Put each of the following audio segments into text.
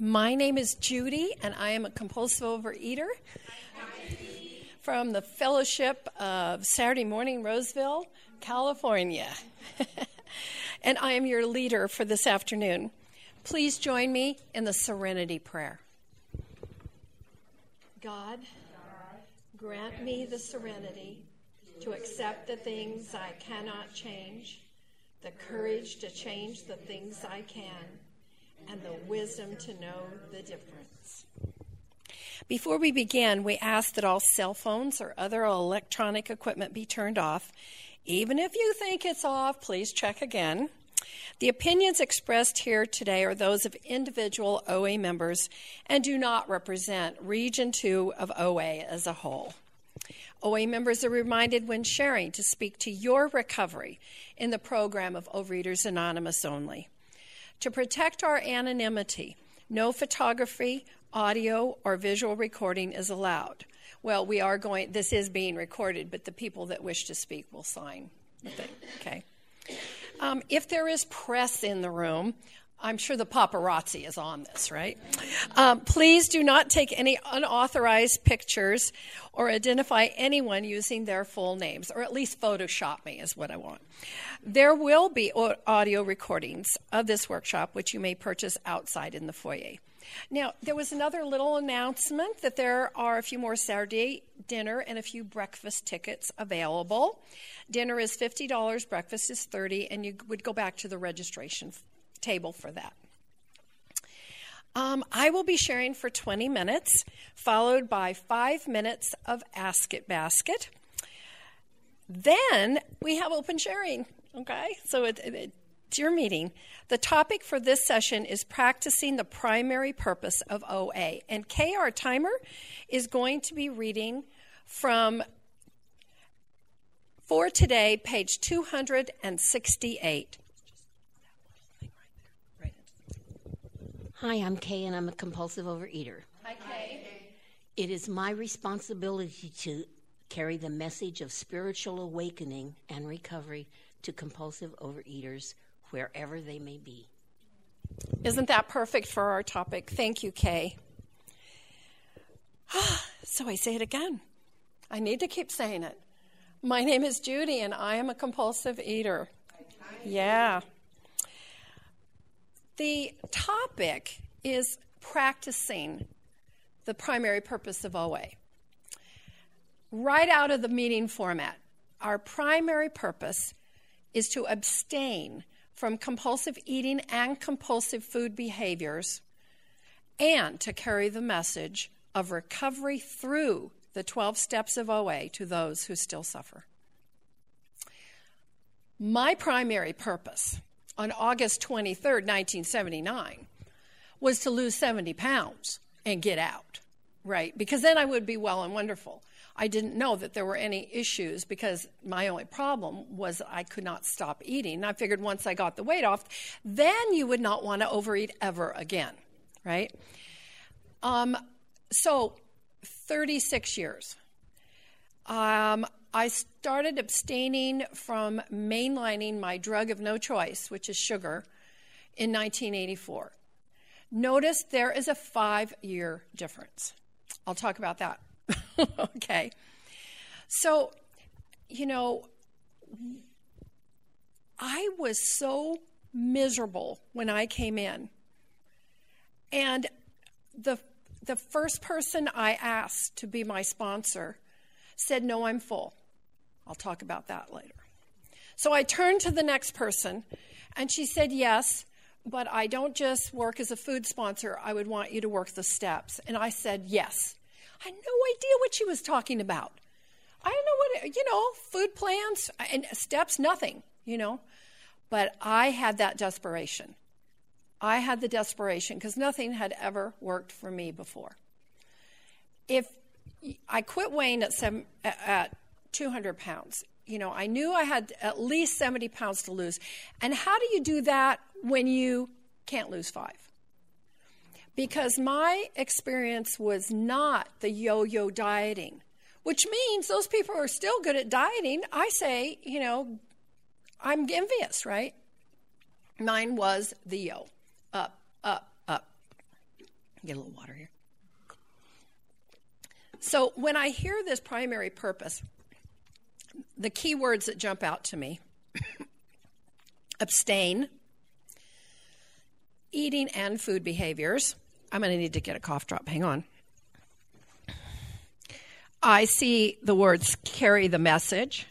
My name is Judy, and I am a compulsive overeater from the Fellowship of Saturday Morning Roseville, California. and I am your leader for this afternoon. Please join me in the Serenity Prayer. God, grant me the serenity to accept the things I cannot change, the courage to change the things I can and the wisdom to know the difference. Before we begin, we ask that all cell phones or other electronic equipment be turned off. Even if you think it's off, please check again. The opinions expressed here today are those of individual OA members and do not represent Region 2 of OA as a whole. OA members are reminded when sharing to speak to your recovery in the program of Overeaters Anonymous only. To protect our anonymity, no photography, audio, or visual recording is allowed. Well, we are going, this is being recorded, but the people that wish to speak will sign okay? Um, if there is press in the room, I'm sure the paparazzi is on this, right? Um, please do not take any unauthorized pictures or identify anyone using their full names, or at least Photoshop me, is what I want. There will be audio recordings of this workshop, which you may purchase outside in the foyer. Now, there was another little announcement that there are a few more Saturday dinner and a few breakfast tickets available. Dinner is $50, breakfast is 30 and you would go back to the registration table for that. Um, I will be sharing for 20 minutes, followed by five minutes of Ask It Basket. Then we have open sharing, okay? So it, it, it's your meeting. The topic for this session is practicing the primary purpose of OA. And Kay, our timer, is going to be reading from for today, page 268. Hi, I'm Kay, and I'm a compulsive overeater. Hi, Kay. It is my responsibility to carry the message of spiritual awakening and recovery to compulsive overeaters wherever they may be. Isn't that perfect for our topic? Thank you, Kay. so I say it again. I need to keep saying it. My name is Judy, and I am a compulsive eater. Yeah. The topic is practicing the primary purpose of OA. Right out of the meeting format, our primary purpose is to abstain from compulsive eating and compulsive food behaviors and to carry the message of recovery through the 12 steps of OA to those who still suffer. My primary purpose on August 23rd, 1979, was to lose 70 pounds and get out, right? Because then I would be well and wonderful. I didn't know that there were any issues because my only problem was I could not stop eating. I figured once I got the weight off, then you would not want to overeat ever again, right? Um, so, 36 years. Um, I started abstaining from mainlining my drug of no choice, which is sugar, in 1984. Notice there is a five year difference. I'll talk about that. okay. So, you know, I was so miserable when I came in. And the, the first person I asked to be my sponsor said, No, I'm full. I'll talk about that later. So I turned to the next person, and she said, Yes, but I don't just work as a food sponsor. I would want you to work the steps. And I said, Yes. I had no idea what she was talking about. I don't know what, you know, food plans and steps, nothing, you know. But I had that desperation. I had the desperation because nothing had ever worked for me before. If I quit weighing at, seven, at 200 pounds. You know, I knew I had at least 70 pounds to lose. And how do you do that when you can't lose five? Because my experience was not the yo yo dieting, which means those people are still good at dieting. I say, you know, I'm envious, right? Mine was the yo up, up, up. Get a little water here. So when I hear this primary purpose, the key words that jump out to me abstain, eating and food behaviors. I'm going to need to get a cough drop. Hang on. I see the words carry the message.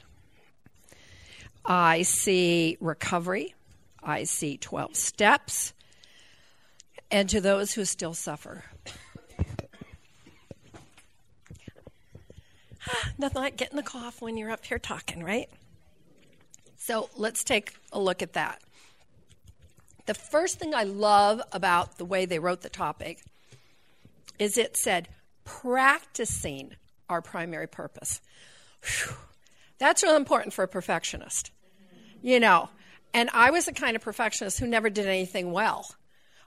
I see recovery. I see 12 steps. And to those who still suffer. Nothing like getting the cough when you're up here talking, right? So let's take a look at that. The first thing I love about the way they wrote the topic is it said practicing our primary purpose. Whew. That's really important for a perfectionist. You know, and I was the kind of perfectionist who never did anything well.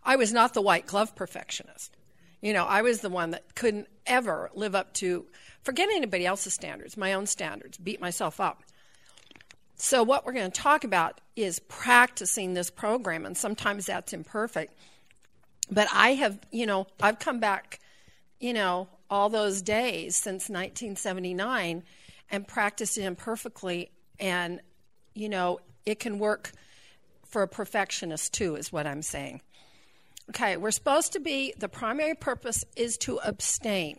I was not the white glove perfectionist. You know, I was the one that couldn't ever live up to, forget anybody else's standards, my own standards, beat myself up. So, what we're going to talk about is practicing this program, and sometimes that's imperfect. But I have, you know, I've come back, you know, all those days since 1979 and practiced it imperfectly. And, you know, it can work for a perfectionist too, is what I'm saying. Okay, we're supposed to be, the primary purpose is to abstain.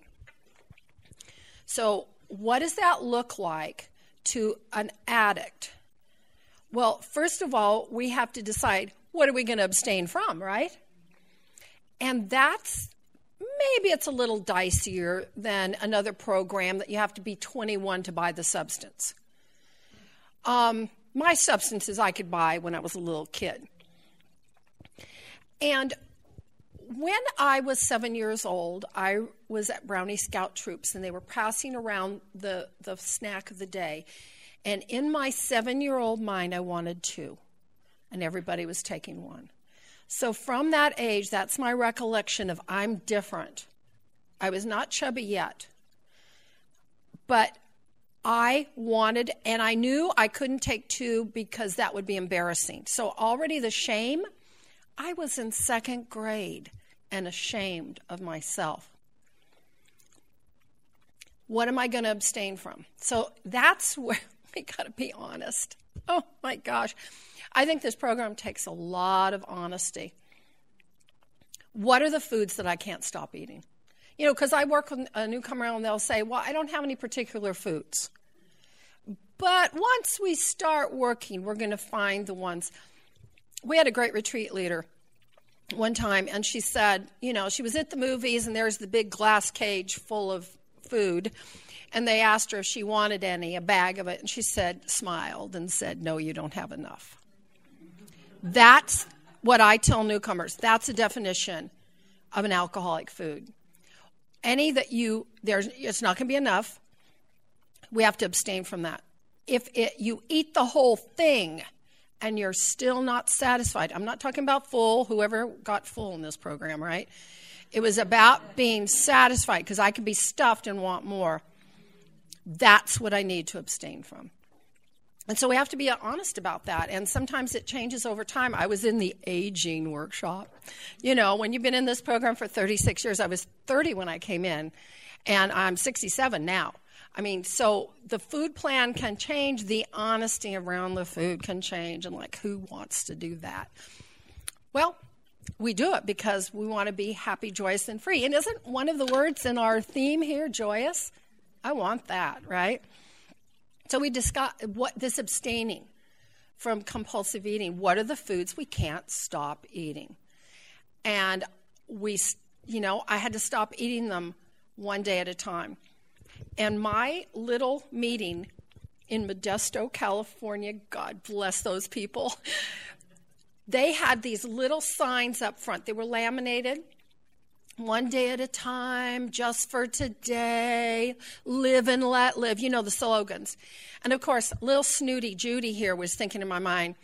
So, what does that look like to an addict? Well, first of all, we have to decide what are we going to abstain from, right? And that's maybe it's a little dicier than another program that you have to be 21 to buy the substance. Um, my substances I could buy when I was a little kid. And when I was seven years old, I was at Brownie Scout Troops, and they were passing around the, the snack of the day. And in my seven year old mind, I wanted two, and everybody was taking one. So from that age, that's my recollection of I'm different. I was not chubby yet, but I wanted, and I knew I couldn't take two because that would be embarrassing. So already the shame, I was in second grade and ashamed of myself. What am I going to abstain from? So that's where we got to be honest. Oh my gosh. I think this program takes a lot of honesty. What are the foods that I can't stop eating? You know, because I work with a newcomer and they'll say, Well, I don't have any particular foods. But once we start working, we're going to find the ones. We had a great retreat leader one time, and she said, You know, she was at the movies and there's the big glass cage full of food. And they asked her if she wanted any, a bag of it. And she said, smiled and said, No, you don't have enough. That's what I tell newcomers. That's a definition of an alcoholic food. Any that you, there's, it's not going to be enough. We have to abstain from that. If it, you eat the whole thing and you're still not satisfied, I'm not talking about full, whoever got full in this program, right? It was about being satisfied because I could be stuffed and want more. That's what I need to abstain from. And so we have to be honest about that. And sometimes it changes over time. I was in the aging workshop. You know, when you've been in this program for 36 years, I was 30 when I came in, and I'm 67 now. I mean, so the food plan can change, the honesty around the food can change, and like, who wants to do that? Well, we do it because we want to be happy, joyous, and free. And isn't one of the words in our theme here joyous? I want that, right? So we discuss what this abstaining from compulsive eating. What are the foods we can't stop eating? And we, you know, I had to stop eating them one day at a time. And my little meeting in Modesto, California, God bless those people, they had these little signs up front. They were laminated one day at a time, just for today, live and let live. You know the slogans. And of course, little snooty Judy here was thinking in my mind,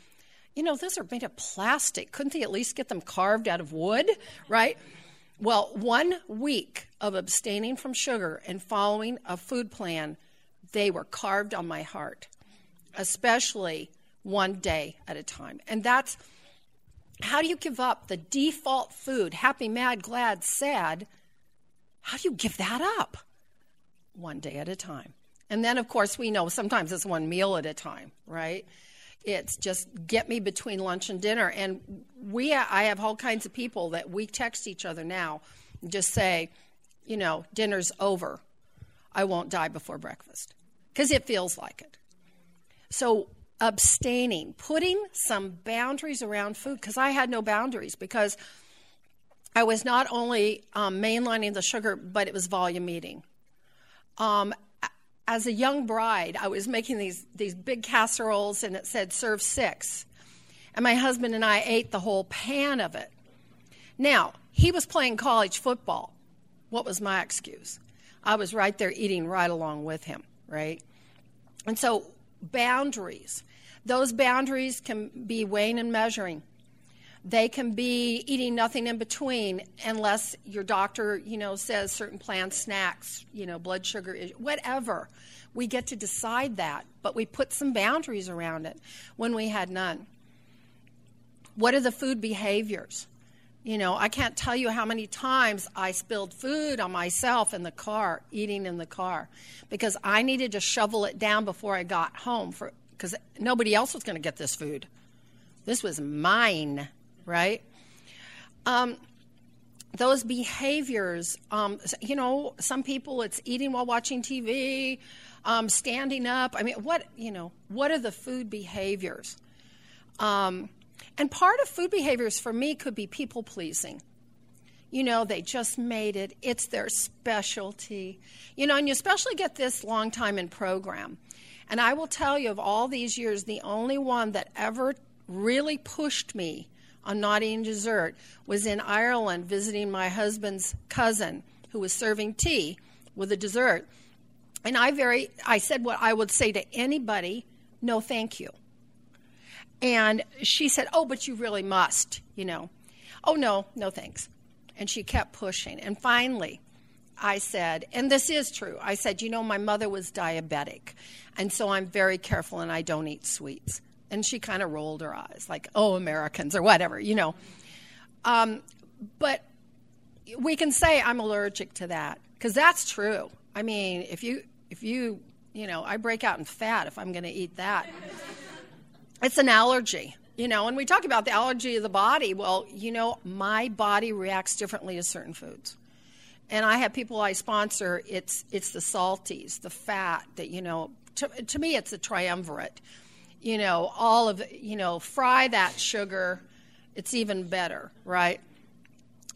you know, those are made of plastic. Couldn't they at least get them carved out of wood, right? Well, one week of abstaining from sugar and following a food plan, they were carved on my heart, especially one day at a time. And that's how do you give up the default food, happy, mad, glad, sad? How do you give that up? One day at a time. And then, of course, we know sometimes it's one meal at a time, right? It's just get me between lunch and dinner. And we, I have all kinds of people that we text each other now, just say, you know, dinner's over. I won't die before breakfast because it feels like it. So abstaining, putting some boundaries around food because I had no boundaries because I was not only um, mainlining the sugar, but it was volume eating. Um, as a young bride, I was making these, these big casseroles and it said serve six. And my husband and I ate the whole pan of it. Now, he was playing college football. What was my excuse? I was right there eating right along with him, right? And so, boundaries. Those boundaries can be weighing and measuring. They can be eating nothing in between unless your doctor, you know, says certain planned snacks, you know, blood sugar, whatever. We get to decide that, but we put some boundaries around it when we had none. What are the food behaviors? You know, I can't tell you how many times I spilled food on myself in the car, eating in the car, because I needed to shovel it down before I got home for because nobody else was going to get this food. This was mine right? Um, those behaviors, um, you know, some people it's eating while watching TV, um, standing up. I mean, what, you know, what are the food behaviors? Um, and part of food behaviors for me could be people pleasing. You know, they just made it, it's their specialty. You know, and you especially get this long time in program. And I will tell you, of all these years, the only one that ever really pushed me on not eating dessert was in Ireland visiting my husband's cousin who was serving tea with a dessert. And I very I said what I would say to anybody, no thank you. And she said, "Oh, but you really must, you know." "Oh no, no thanks." And she kept pushing. And finally, I said, and this is true. I said, "You know, my mother was diabetic, and so I'm very careful and I don't eat sweets." And she kind of rolled her eyes, like, oh, Americans, or whatever, you know. Um, but we can say I'm allergic to that because that's true. I mean, if you, if you, you know, I break out in fat if I'm going to eat that. it's an allergy, you know. And we talk about the allergy of the body. Well, you know, my body reacts differently to certain foods. And I have people I sponsor. It's it's the salties, the fat that you know. To, to me, it's a triumvirate you know, all of, you know, fry that sugar, it's even better, right?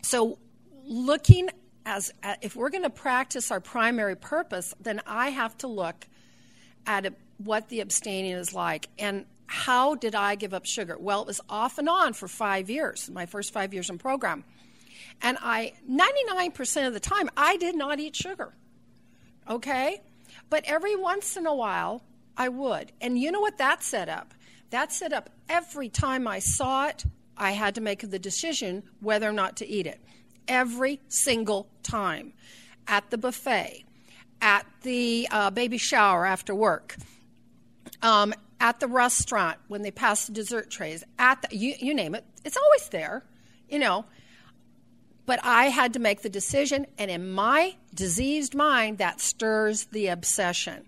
So, looking as if we're going to practice our primary purpose, then I have to look at what the abstaining is like and how did I give up sugar? Well, it was off and on for five years, my first five years in program. And I, 99% of the time, I did not eat sugar. Okay? But every once in a while, I would. And you know what that set up? That set up every time I saw it, I had to make the decision whether or not to eat it. Every single time. At the buffet, at the uh, baby shower after work, um, at the restaurant when they pass the dessert trays, at the, you, you name it, it's always there, you know. But I had to make the decision, and in my diseased mind, that stirs the obsession.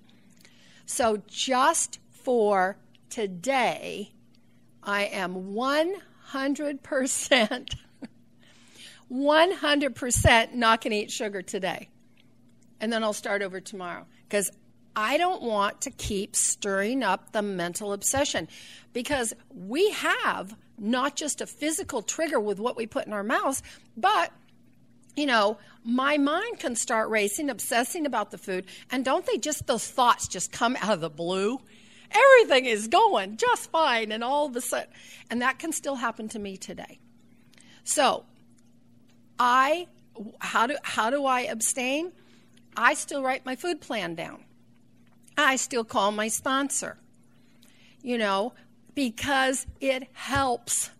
So just for today, I am 100%, 100% not going to eat sugar today. And then I'll start over tomorrow because I don't want to keep stirring up the mental obsession because we have not just a physical trigger with what we put in our mouths, but you know, my mind can start racing, obsessing about the food. And don't they just, those thoughts just come out of the blue? Everything is going just fine, and all of a sudden, and that can still happen to me today. So, I, how do, how do I abstain? I still write my food plan down. I still call my sponsor, you know, because it helps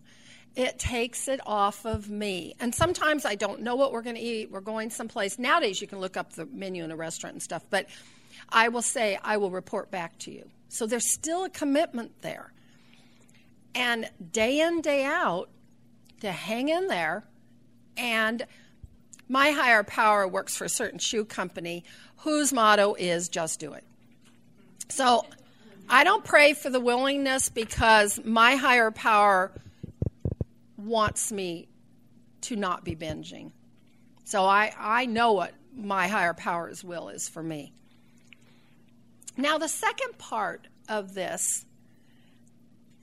it takes it off of me. And sometimes I don't know what we're going to eat. We're going someplace. Nowadays, you can look up the menu in a restaurant and stuff, but I will say, I will report back to you. So there's still a commitment there. And day in, day out, to hang in there. And my higher power works for a certain shoe company whose motto is just do it. So I don't pray for the willingness because my higher power wants me to not be binging. So I, I know what my higher power's will is for me. Now, the second part of this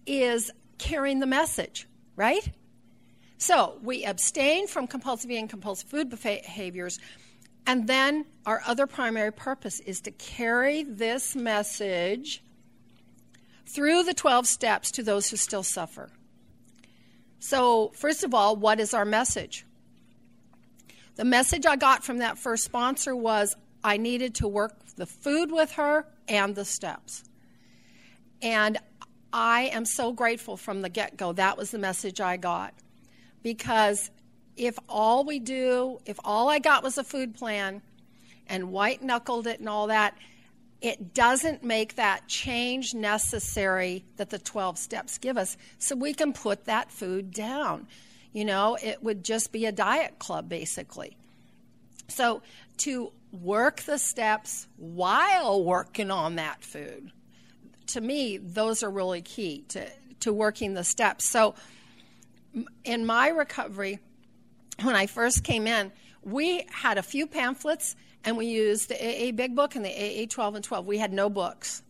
is carrying the message, right? So we abstain from compulsive eating, compulsive food behaviors, and then our other primary purpose is to carry this message through the 12 steps to those who still suffer. So, first of all, what is our message? The message I got from that first sponsor was I needed to work the food with her and the steps. And I am so grateful from the get go. That was the message I got. Because if all we do, if all I got was a food plan and white knuckled it and all that, it doesn't make that change necessary that the 12 steps give us so we can put that food down. You know, it would just be a diet club basically. So to work the steps while working on that food, to me, those are really key to, to working the steps. So in my recovery, when I first came in, we had a few pamphlets and we used the AA Big Book and the AA 12 and 12. We had no books.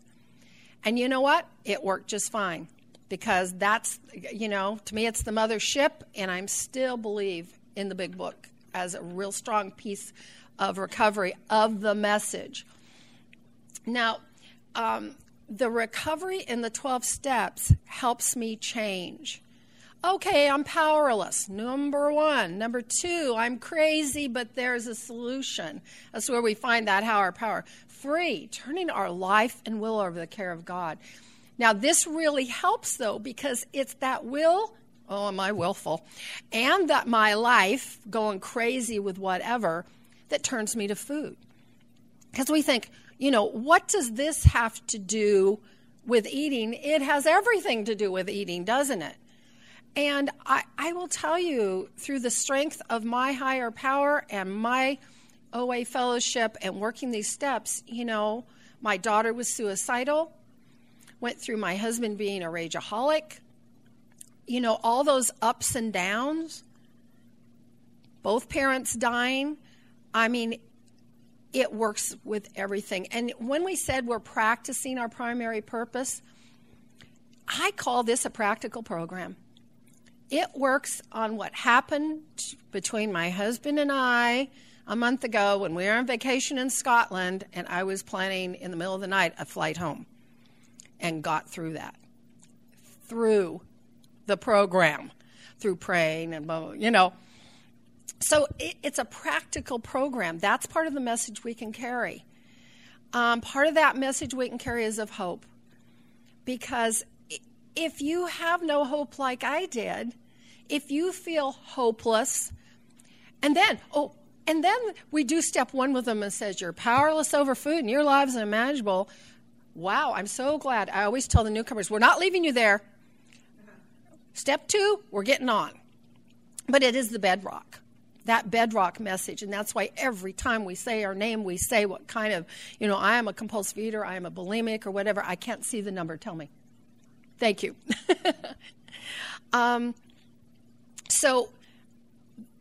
And you know what? It worked just fine because that's, you know, to me it's the mothership, and I still believe in the Big Book as a real strong piece of recovery of the message. Now, um, the recovery in the 12 steps helps me change. Okay, I'm powerless. Number one. Number two, I'm crazy, but there's a solution. That's where we find that higher power. Three, turning our life and will over the care of God. Now, this really helps, though, because it's that will, oh, am I willful, and that my life going crazy with whatever that turns me to food. Because we think, you know, what does this have to do with eating? It has everything to do with eating, doesn't it? And I, I will tell you, through the strength of my higher power and my OA fellowship and working these steps, you know, my daughter was suicidal, went through my husband being a rageaholic, you know, all those ups and downs, both parents dying. I mean, it works with everything. And when we said we're practicing our primary purpose, I call this a practical program. It works on what happened between my husband and I a month ago when we were on vacation in Scotland and I was planning in the middle of the night a flight home and got through that. Through the program, through praying and, you know. So it, it's a practical program. That's part of the message we can carry. Um, part of that message we can carry is of hope. Because if you have no hope like I did, if you feel hopeless, and then, oh, and then we do step one with them and says, You're powerless over food and your life is unmanageable. Wow, I'm so glad. I always tell the newcomers, We're not leaving you there. Step two, we're getting on. But it is the bedrock, that bedrock message. And that's why every time we say our name, we say what kind of, you know, I am a compulsive eater, I am a bulimic, or whatever. I can't see the number. Tell me. Thank you. um, so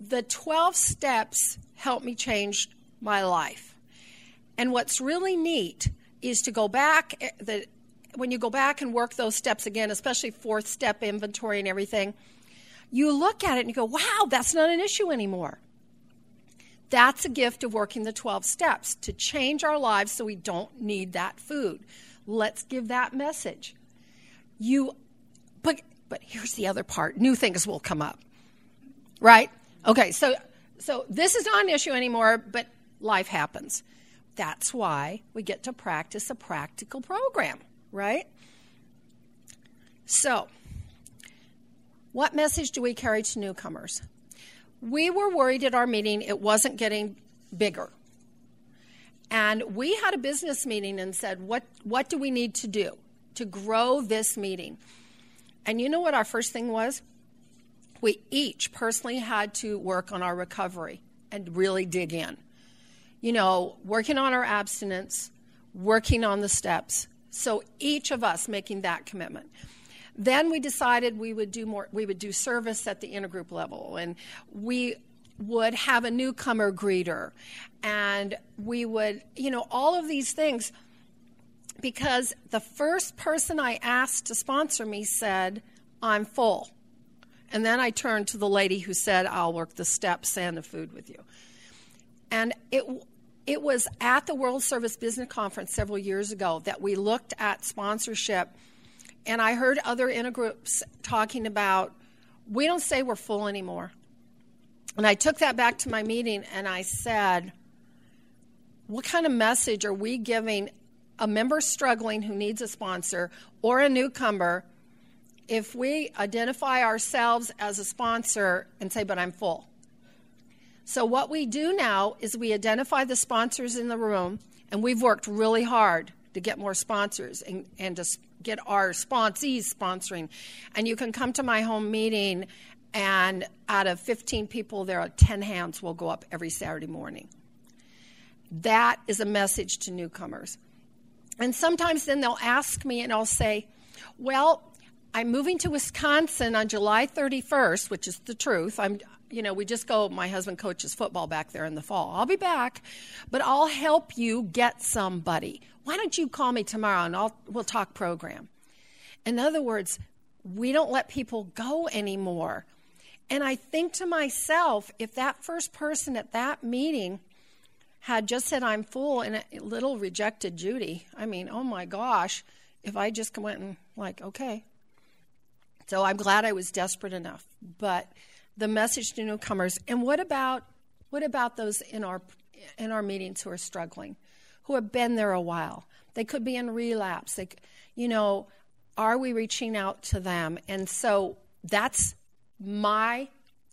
the 12 steps helped me change my life. And what's really neat is to go back eh, the when you go back and work those steps again, especially fourth step inventory and everything, you look at it and you go, "Wow, that's not an issue anymore." That's a gift of working the 12 steps to change our lives so we don't need that food. Let's give that message. You but but here's the other part. New things will come up. Right? Okay, so so this is not an issue anymore, but life happens. That's why we get to practice a practical program, right? So, what message do we carry to newcomers? We were worried at our meeting it wasn't getting bigger. And we had a business meeting and said, what, what do we need to do to grow this meeting? And you know what our first thing was? we each personally had to work on our recovery and really dig in. You know, working on our abstinence, working on the steps. So each of us making that commitment. Then we decided we would do more we would do service at the intergroup level and we would have a newcomer greeter and we would, you know, all of these things because the first person I asked to sponsor me said, I'm full. And then I turned to the lady who said, I'll work the steps and the food with you. And it, it was at the World Service Business Conference several years ago that we looked at sponsorship. And I heard other intergroups talking about, we don't say we're full anymore. And I took that back to my meeting and I said, what kind of message are we giving a member struggling who needs a sponsor or a newcomer if we identify ourselves as a sponsor and say, but I'm full. So, what we do now is we identify the sponsors in the room, and we've worked really hard to get more sponsors and, and to get our sponsees sponsoring. And you can come to my home meeting, and out of 15 people, there are 10 hands will go up every Saturday morning. That is a message to newcomers. And sometimes then they'll ask me, and I'll say, Well, I'm moving to Wisconsin on July 31st, which is the truth. I'm, you know, we just go, my husband coaches football back there in the fall. I'll be back, but I'll help you get somebody. Why don't you call me tomorrow and I'll, we'll talk program? In other words, we don't let people go anymore. And I think to myself, if that first person at that meeting had just said, I'm full, and a little rejected Judy, I mean, oh my gosh, if I just went and, like, okay. So I'm glad I was desperate enough. But the message to newcomers, and what about what about those in our in our meetings who are struggling, who have been there a while? They could be in relapse. They, you know, are we reaching out to them? And so that's my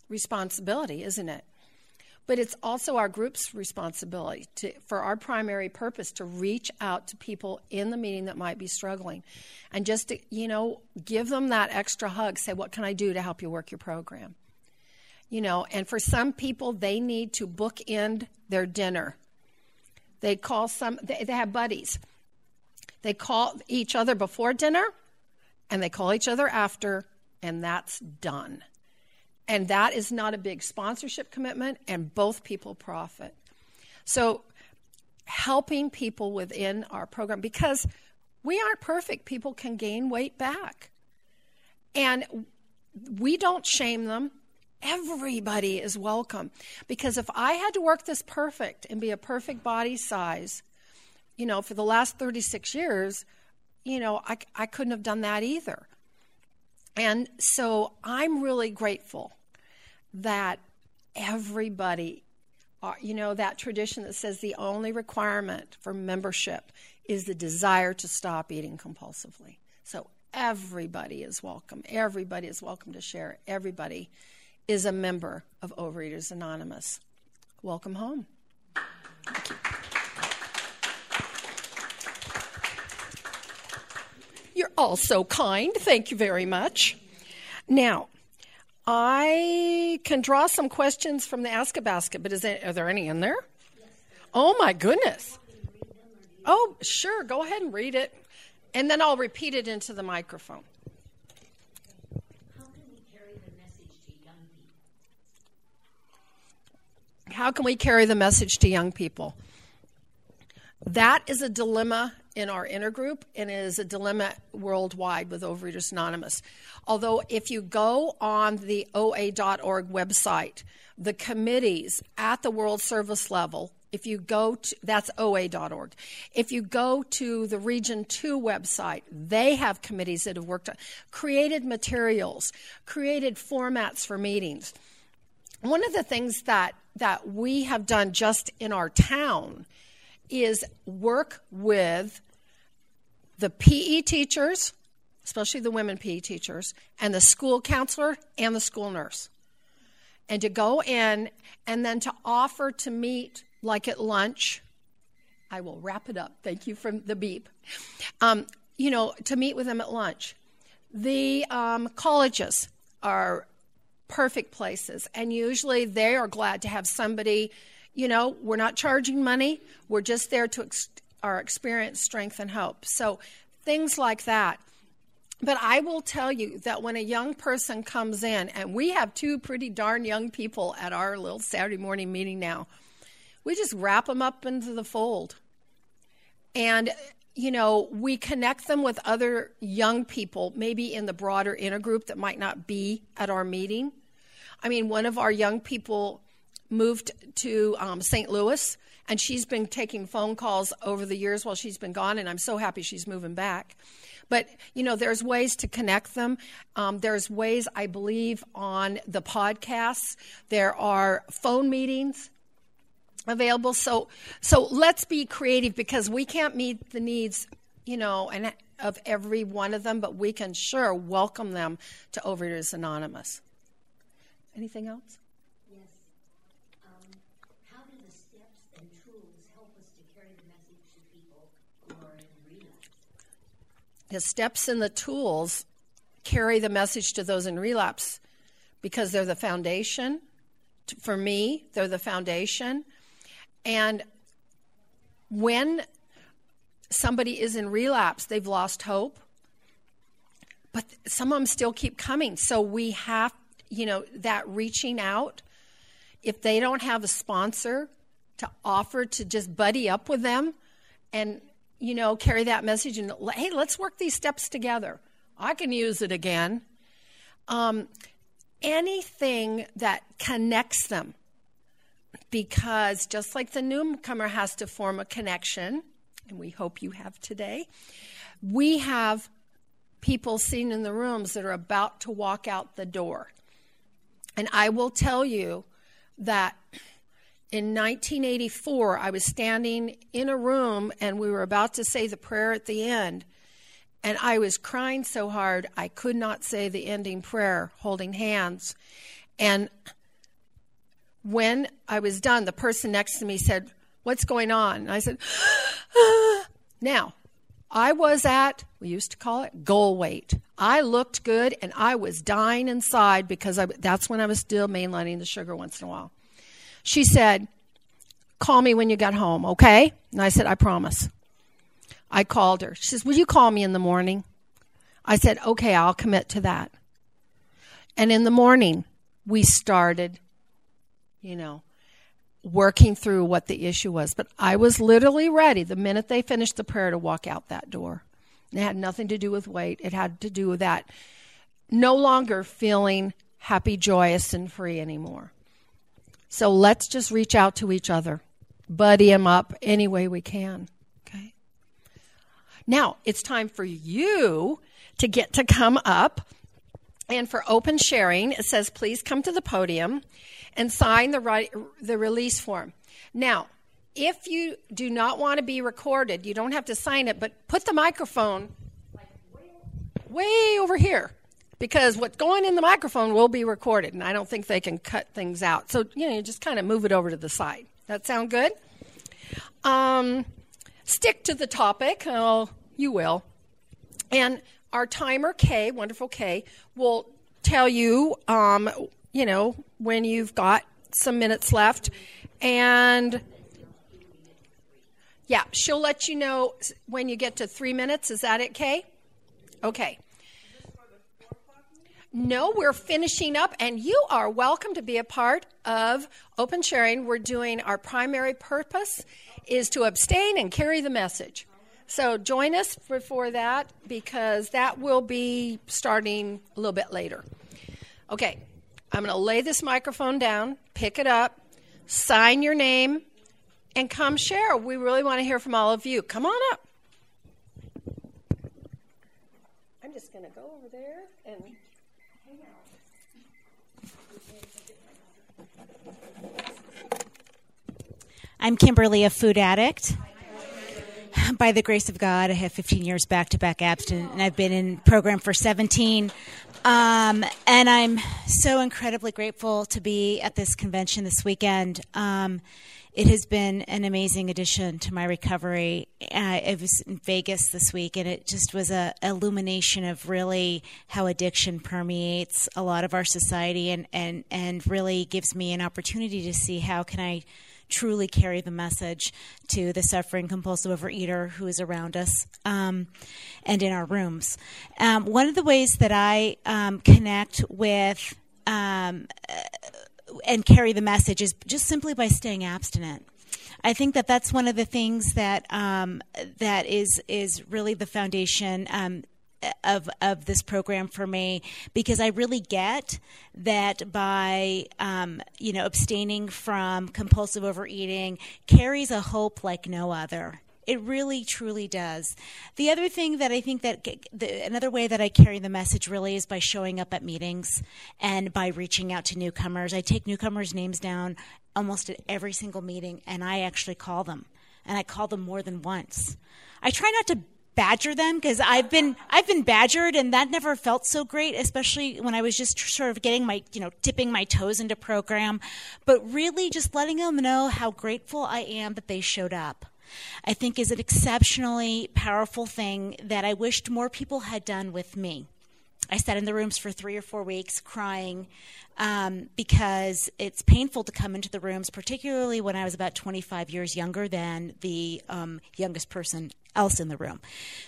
responsibility, isn't it? But it's also our group's responsibility to, for our primary purpose to reach out to people in the meeting that might be struggling and just to, you know give them that extra hug say what can i do to help you work your program? You know and for some people they need to bookend their dinner. They call some they, they have buddies. They call each other before dinner and they call each other after and that's done and that is not a big sponsorship commitment, and both people profit. So, helping people within our program, because we aren't perfect, people can gain weight back. And we don't shame them. Everybody is welcome. Because if I had to work this perfect and be a perfect body size, you know, for the last 36 years, you know, I, I couldn't have done that either. And so I'm really grateful that everybody, uh, you know, that tradition that says the only requirement for membership is the desire to stop eating compulsively. So everybody is welcome. Everybody is welcome to share. Everybody is a member of Overeaters Anonymous. Welcome home. You're all so kind. Thank you very much. Now, I can draw some questions from the Ask It Basket, but is there, are there any in there? Oh my goodness. Oh, sure. Go ahead and read it. And then I'll repeat it into the microphone. How can we carry the message to young people? That is a dilemma in our intergroup and it is a dilemma worldwide with Overeaters Anonymous. Although, if you go on the OA.org website, the committees at the World Service level, if you go to that's oa.org if you go to the region 2 website they have committees that have worked on created materials created formats for meetings one of the things that that we have done just in our town is work with the PE teachers, especially the women PE teachers, and the school counselor and the school nurse. And to go in and then to offer to meet, like at lunch. I will wrap it up. Thank you for the beep. Um, you know, to meet with them at lunch. The um, colleges are perfect places. And usually they are glad to have somebody, you know, we're not charging money, we're just there to ex- our experience, strength, and hope. So things like that. But I will tell you that when a young person comes in, and we have two pretty darn young people at our little Saturday morning meeting now, we just wrap them up into the fold. And, you know, we connect them with other young people, maybe in the broader intergroup that might not be at our meeting. I mean, one of our young people moved to um, St. Louis, and she's been taking phone calls over the years while she's been gone, and I'm so happy she's moving back. But, you know, there's ways to connect them. Um, there's ways, I believe, on the podcasts. There are phone meetings available. So, so let's be creative because we can't meet the needs, you know, and of every one of them, but we can sure welcome them to Overeaters Anonymous. Anything else? Yes. Um, how do the steps and tools help us to carry the message to people who are in relapse? The steps and the tools carry the message to those in relapse because they're the foundation. For me, they're the foundation. And when somebody is in relapse, they've lost hope, but some of them still keep coming. So we have you know, that reaching out, if they don't have a sponsor to offer to just buddy up with them and, you know, carry that message and, hey, let's work these steps together. I can use it again. Um, anything that connects them, because just like the newcomer has to form a connection, and we hope you have today, we have people seen in the rooms that are about to walk out the door. And I will tell you that in 1984, I was standing in a room and we were about to say the prayer at the end. And I was crying so hard, I could not say the ending prayer, holding hands. And when I was done, the person next to me said, What's going on? And I said, ah. Now, I was at, we used to call it goal weight. I looked good and I was dying inside because I, that's when I was still mainlining the sugar once in a while. She said, Call me when you get home, okay? And I said, I promise. I called her. She says, Will you call me in the morning? I said, Okay, I'll commit to that. And in the morning, we started, you know, working through what the issue was. But I was literally ready the minute they finished the prayer to walk out that door. It had nothing to do with weight, it had to do with that no longer feeling happy, joyous, and free anymore. So let's just reach out to each other, buddy them up any way we can. Okay? Now it's time for you to get to come up. And for open sharing, it says, please come to the podium and sign the, right, the release form. Now, if you do not want to be recorded, you don't have to sign it, but put the microphone way over here because what's going in the microphone will be recorded, and I don't think they can cut things out. So, you know, you just kind of move it over to the side. That sound good? Um, stick to the topic. Oh, you will. And our timer, Kay, wonderful Kay, will tell you um, you know, when you've got some minutes left. And yeah, she'll let you know when you get to three minutes. Is that it, Kay? Okay. No, we're finishing up, and you are welcome to be a part of Open Sharing. We're doing our primary purpose is to abstain and carry the message. So join us before that because that will be starting a little bit later. Okay, I'm going to lay this microphone down, pick it up, sign your name, and come share. We really want to hear from all of you. Come on up. I'm just going to go over there and I'm Kimberly, a food addict. by the grace of God, I have 15 years back to back abstinent, and I've been in program for 17. Um, and I'm so incredibly grateful to be at this convention this weekend. Um, it has been an amazing addition to my recovery. Uh, it was in Vegas this week, and it just was a illumination of really how addiction permeates a lot of our society, and and and really gives me an opportunity to see how can I truly carry the message to the suffering compulsive overeater who is around us um, and in our rooms. Um, one of the ways that I um, connect with um, and carry the message is just simply by staying abstinent. I think that that's one of the things that um, that is is really the foundation um, of of this program for me because I really get that by um, you know abstaining from compulsive overeating carries a hope like no other. It really, truly does. The other thing that I think that the, another way that I carry the message really is by showing up at meetings and by reaching out to newcomers. I take newcomers' names down almost at every single meeting, and I actually call them, and I call them more than once. I try not to badger them because I've been I've been badgered and that never felt so great, especially when I was just sort of getting my you know dipping my toes into program, but really just letting them know how grateful I am that they showed up. I think is an exceptionally powerful thing that I wished more people had done with me. I sat in the rooms for three or four weeks crying um, because it's painful to come into the rooms, particularly when I was about 25 years younger than the um, youngest person else in the room.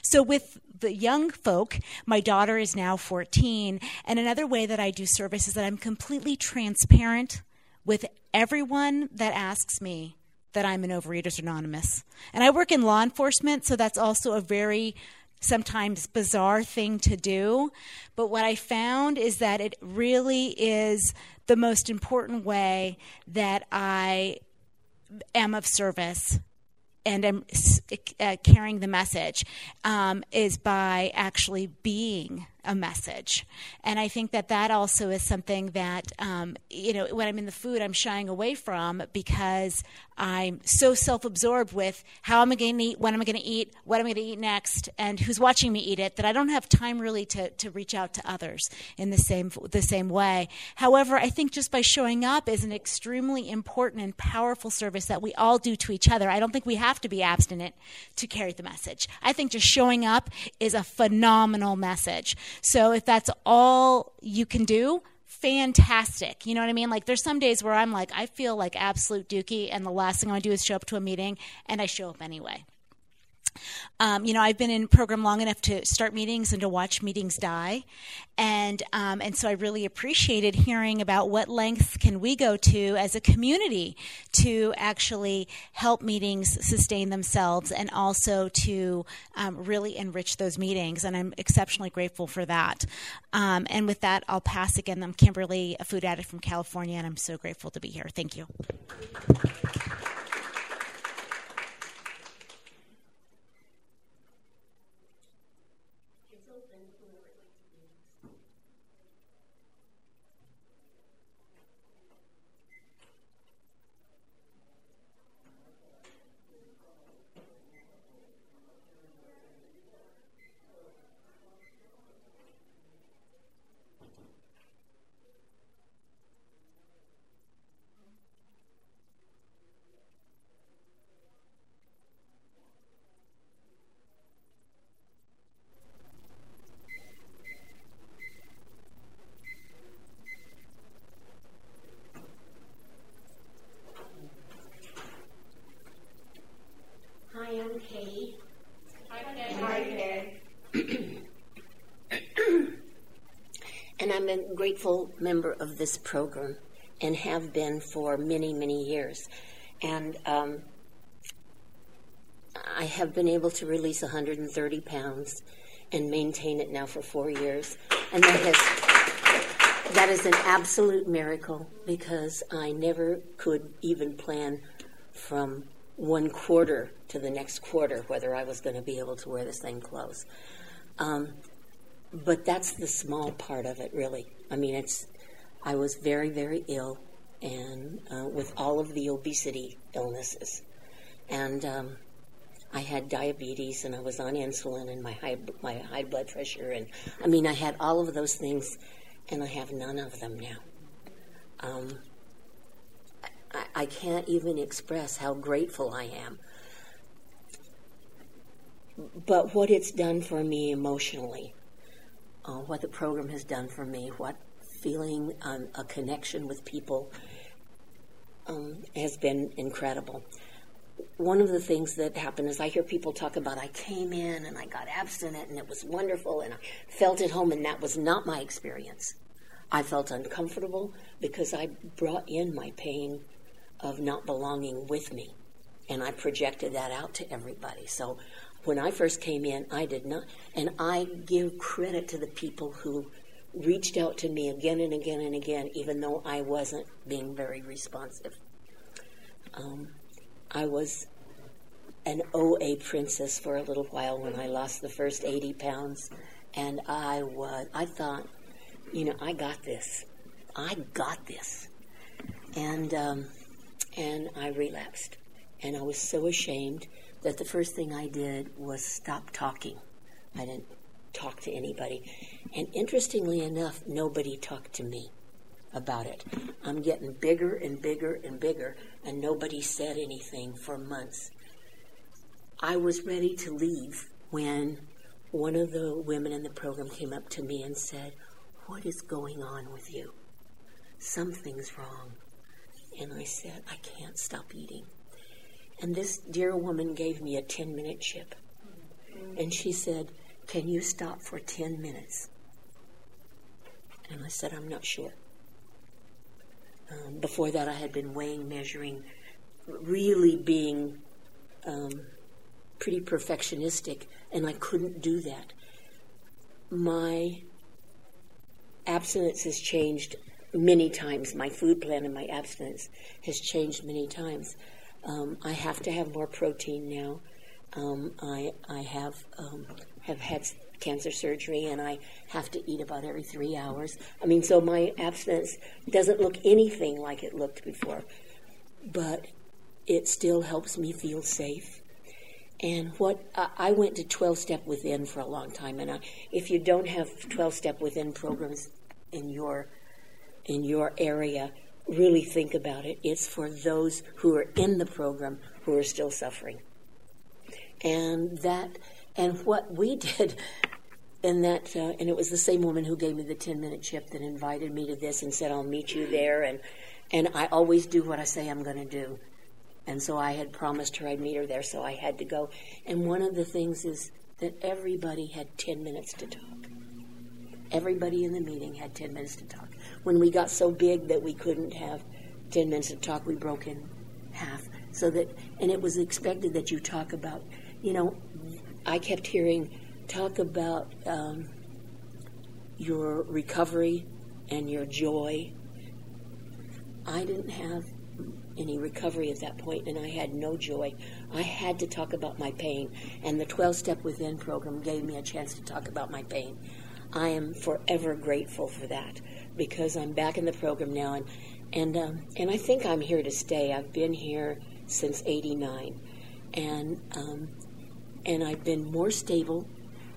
So, with the young folk, my daughter is now 14, and another way that I do service is that I'm completely transparent with everyone that asks me that I'm an Overeaters Anonymous. And I work in law enforcement, so that's also a very sometimes bizarre thing to do. But what I found is that it really is the most important way that I am of service and am uh, carrying the message um, is by actually being a message. And I think that that also is something that, um, you know, when I'm in the food, I'm shying away from because I'm so self absorbed with how am I going to eat, when am I going to eat, what am I going to eat next, and who's watching me eat it that I don't have time really to, to reach out to others in the same, the same way. However, I think just by showing up is an extremely important and powerful service that we all do to each other. I don't think we have to be abstinent to carry the message. I think just showing up is a phenomenal message. So if that's all you can do, fantastic. You know what I mean? Like there's some days where I'm like, I feel like absolute dookie, and the last thing I want to do is show up to a meeting, and I show up anyway. Um, you know, I've been in program long enough to start meetings and to watch meetings die, and um, and so I really appreciated hearing about what lengths can we go to as a community to actually help meetings sustain themselves and also to um, really enrich those meetings. And I'm exceptionally grateful for that. Um, and with that, I'll pass again. I'm Kimberly, a food addict from California, and I'm so grateful to be here. Thank you. Grateful member of this program and have been for many, many years. And um, I have been able to release 130 pounds and maintain it now for four years. And that has that is an absolute miracle because I never could even plan from one quarter to the next quarter whether I was going to be able to wear the same clothes. Um, but that's the small part of it, really. I mean, it's. I was very, very ill, and uh, with all of the obesity illnesses, and um, I had diabetes and I was on insulin and my high my high blood pressure and I mean I had all of those things and I have none of them now. Um, I, I can't even express how grateful I am. But what it's done for me emotionally, uh, what the program has done for me, what feeling um, a connection with people um, has been incredible. One of the things that happened is I hear people talk about I came in and I got abstinent and it was wonderful and I felt at home, and that was not my experience. I felt uncomfortable because I brought in my pain of not belonging with me and I projected that out to everybody. So when I first came in, I did not, and I give credit to the people who reached out to me again and again and again, even though I wasn't being very responsive. Um, I was an OA princess for a little while when I lost the first 80 pounds, and I was, I thought, you know, I got this. I got this. And, um, and I relapsed. And I was so ashamed that the first thing I did was stop talking. I didn't talk to anybody. And interestingly enough, nobody talked to me about it. I'm getting bigger and bigger and bigger, and nobody said anything for months. I was ready to leave when one of the women in the program came up to me and said, What is going on with you? Something's wrong. And I said, I can't stop eating. And this dear woman gave me a 10 minute chip. And she said, Can you stop for 10 minutes? And I said, I'm not sure. Um, before that, I had been weighing, measuring, really being um, pretty perfectionistic, and I couldn't do that. My abstinence has changed many times. My food plan and my abstinence has changed many times. Um, I have to have more protein now. Um, I I have um, have had cancer surgery and I have to eat about every three hours. I mean, so my abstinence doesn't look anything like it looked before, but it still helps me feel safe. And what I went to 12 step within for a long time, and I, if you don't have 12 step within programs in your in your area, really think about it. It's for those who are in the program who are still suffering. And that, and what we did, and that, uh, and it was the same woman who gave me the 10 minute chip that invited me to this and said, I'll meet you there. And, and I always do what I say I'm going to do. And so I had promised her I'd meet her there, so I had to go. And one of the things is that everybody had 10 minutes to talk. Everybody in the meeting had 10 minutes to talk when we got so big that we couldn't have 10 minutes of talk, we broke in half. So that, and it was expected that you talk about, you know, I kept hearing, talk about um, your recovery and your joy. I didn't have any recovery at that point, and I had no joy. I had to talk about my pain, and the 12 Step Within program gave me a chance to talk about my pain. I am forever grateful for that because I'm back in the program now, and and um, and I think I'm here to stay. I've been here since '89, and um, and I've been more stable,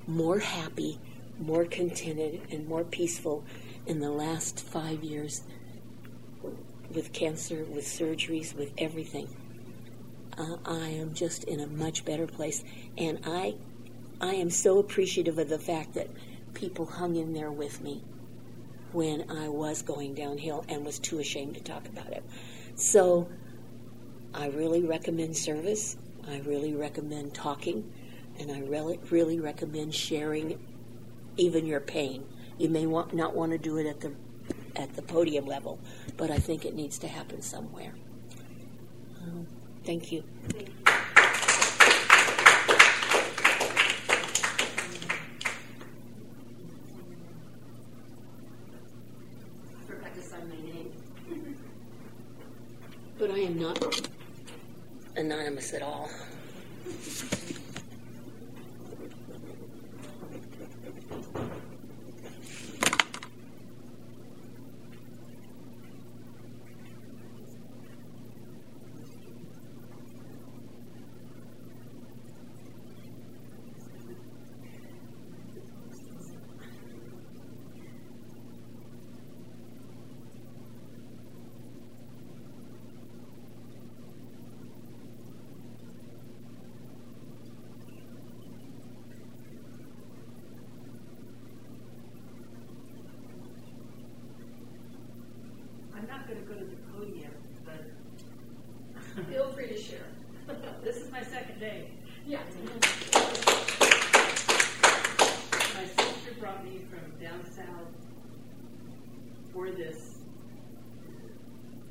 more happy, more contented, and more peaceful in the last five years with cancer, with surgeries, with everything. Uh, I am just in a much better place, and I I am so appreciative of the fact that people hung in there with me when I was going downhill and was too ashamed to talk about it. So I really recommend service. I really recommend talking. And I really, really recommend sharing even your pain. You may want, not want to do it at the at the podium level, but I think it needs to happen somewhere. Um, thank you. But I am not anonymous at all. Going to go to the podium, but Feel free to share. this is my second day. Yeah. My sister brought me from down south for this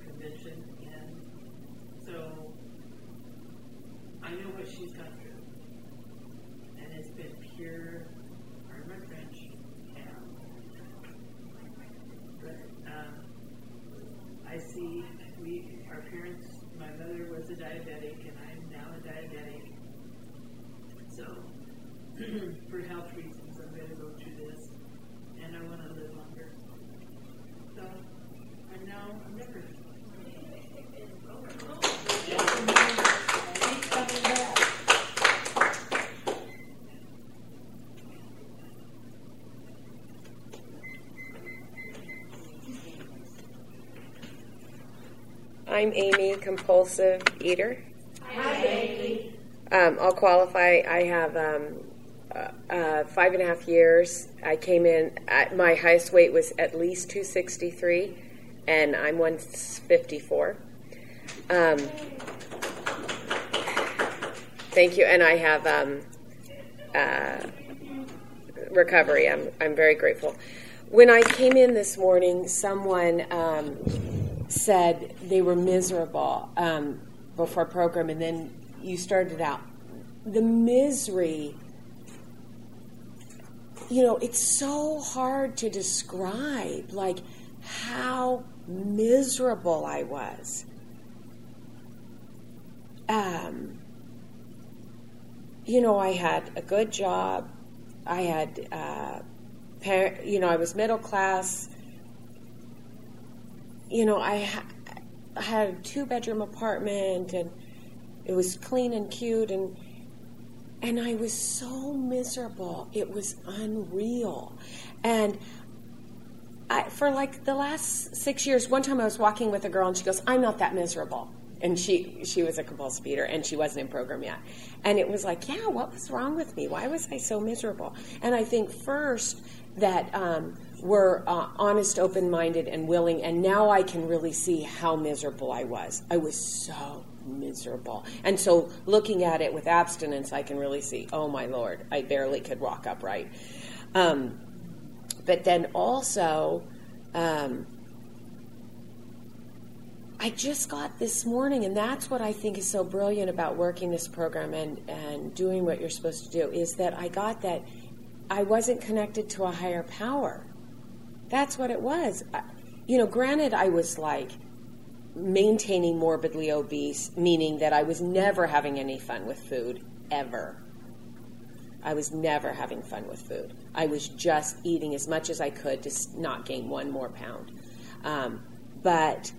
convention, and so I know what she's gone through. And it's been pure, pardon my French, hell. But um, I see we, our parents, my mother was a diabetic, and I'm now a diabetic. So, for health reasons, I'm going to go through this, and I want to live longer. So, I'm now a member. I'm Amy, compulsive eater. Hi, Amy. Um, I'll qualify. I have um, uh, uh, five and a half years. I came in, at, my highest weight was at least 263, and I'm 154. Um, thank you. And I have um, uh, recovery. I'm, I'm very grateful. When I came in this morning, someone um, said they were miserable um, before program, and then you started out. The misery, you know, it's so hard to describe, like how miserable I was. Um, you know, I had a good job. I had, uh, par- you know, I was middle class you know, I, ha- I had a two bedroom apartment and it was clean and cute and and I was so miserable. It was unreal. And I, for like the last six years, one time I was walking with a girl and she goes, I'm not that miserable. And she, she was a compulsive eater and she wasn't in program yet. And it was like, yeah, what was wrong with me? Why was I so miserable? And I think first that um, were uh, honest, open minded, and willing. And now I can really see how miserable I was. I was so miserable. And so looking at it with abstinence, I can really see, oh my Lord, I barely could walk upright. Um, but then also, um, I just got this morning, and that's what I think is so brilliant about working this program and, and doing what you're supposed to do, is that I got that I wasn't connected to a higher power. That's what it was. You know, granted, I was like maintaining morbidly obese, meaning that I was never having any fun with food, ever. I was never having fun with food. I was just eating as much as I could to not gain one more pound. Um, but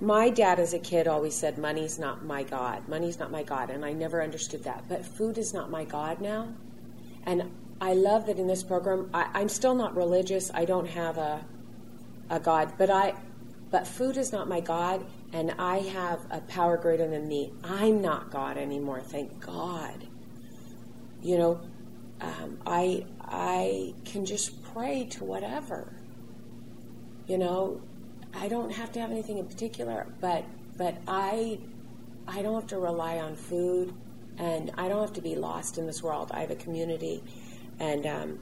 my dad as a kid always said money's not my god money's not my god and i never understood that but food is not my god now and i love that in this program I, am still not religious i don't have a, a god but i but food is not my god and i have a power greater than me. I'm not god anymore thank god. You know um, i i can just pray to whatever. You know I don't have to have anything in particular, but but I I don't have to rely on food, and I don't have to be lost in this world. I have a community, and um,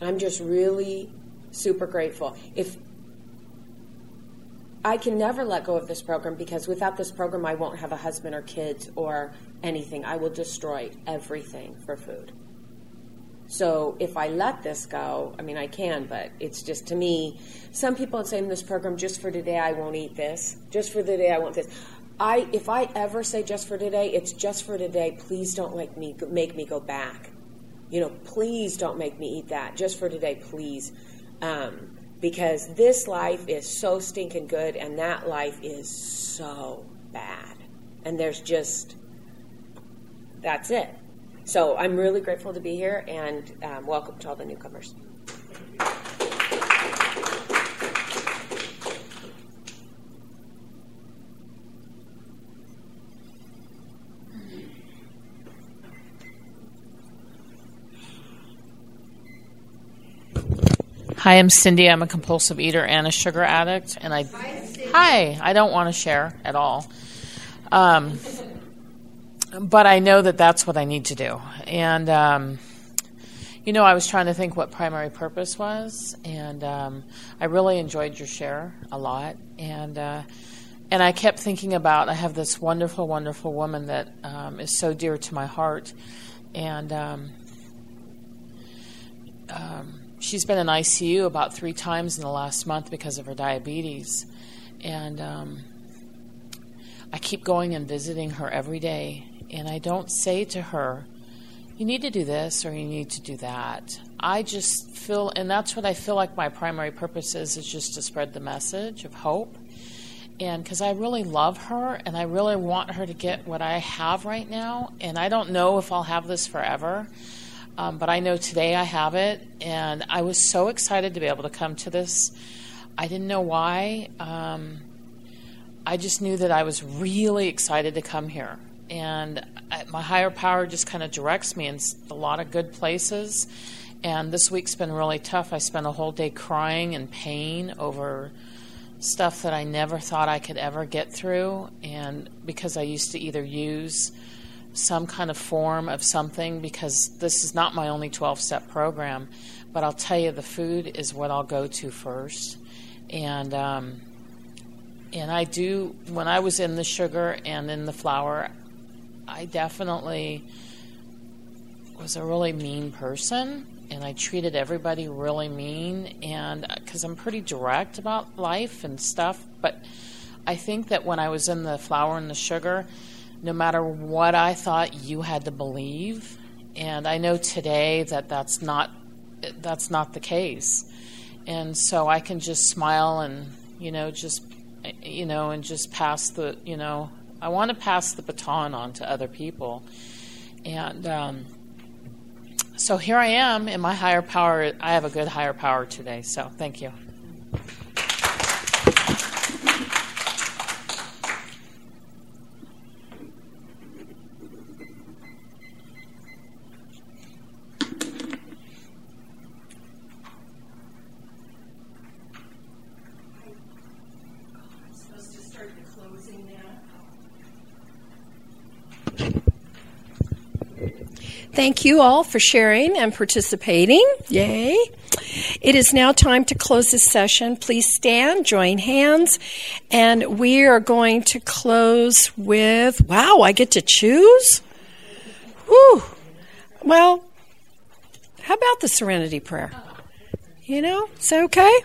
I'm just really super grateful. If I can never let go of this program because without this program, I won't have a husband or kids or anything. I will destroy everything for food. So if I let this go, I mean, I can, but it's just to me. Some people say in this program, just for today, I won't eat this. Just for today, I won't this. I if I ever say just for today, it's just for today. Please don't make me make me go back. You know, please don't make me eat that. Just for today, please. Um, because this life is so stinking good, and that life is so bad. And there's just that's it. So I'm really grateful to be here and um, welcome to all the newcomers. Hi, I'm Cindy. I'm a compulsive eater and a sugar addict, and I hi. I don't want to share at all, um, but I know that that's what I need to do. And um, you know, I was trying to think what primary purpose was, and um, I really enjoyed your share a lot, and uh, and I kept thinking about I have this wonderful, wonderful woman that um, is so dear to my heart, and um, um, she's been in ICU about three times in the last month because of her diabetes, and um, I keep going and visiting her every day, and I don't say to her, "You need to do this" or "You need to do that." I just feel, and that's what I feel like my primary purpose is, is just to spread the message of hope. And because I really love her and I really want her to get what I have right now. And I don't know if I'll have this forever. Um, but I know today I have it, and I was so excited to be able to come to this. I didn't know why. Um, I just knew that I was really excited to come here, and I, my higher power just kind of directs me in a lot of good places. And this week's been really tough. I spent a whole day crying and pain over stuff that I never thought I could ever get through, and because I used to either use some kind of form of something because this is not my only 12 step program. But I'll tell you, the food is what I'll go to first. And, um, and I do, when I was in the sugar and in the flour, I definitely was a really mean person and I treated everybody really mean and because I'm pretty direct about life and stuff but I think that when I was in the flour and the sugar no matter what I thought you had to believe. And I know today that that's not that's not the case. And so I can just smile and you know just you know and just pass the you know I want to pass the baton on to other people. And um, so here I am in my higher power. I have a good higher power today. So thank you. Thank you all for sharing and participating. Yay. It is now time to close this session. Please stand, join hands, and we are going to close with wow, I get to choose? Whew. Well, how about the serenity prayer? You know, is that okay?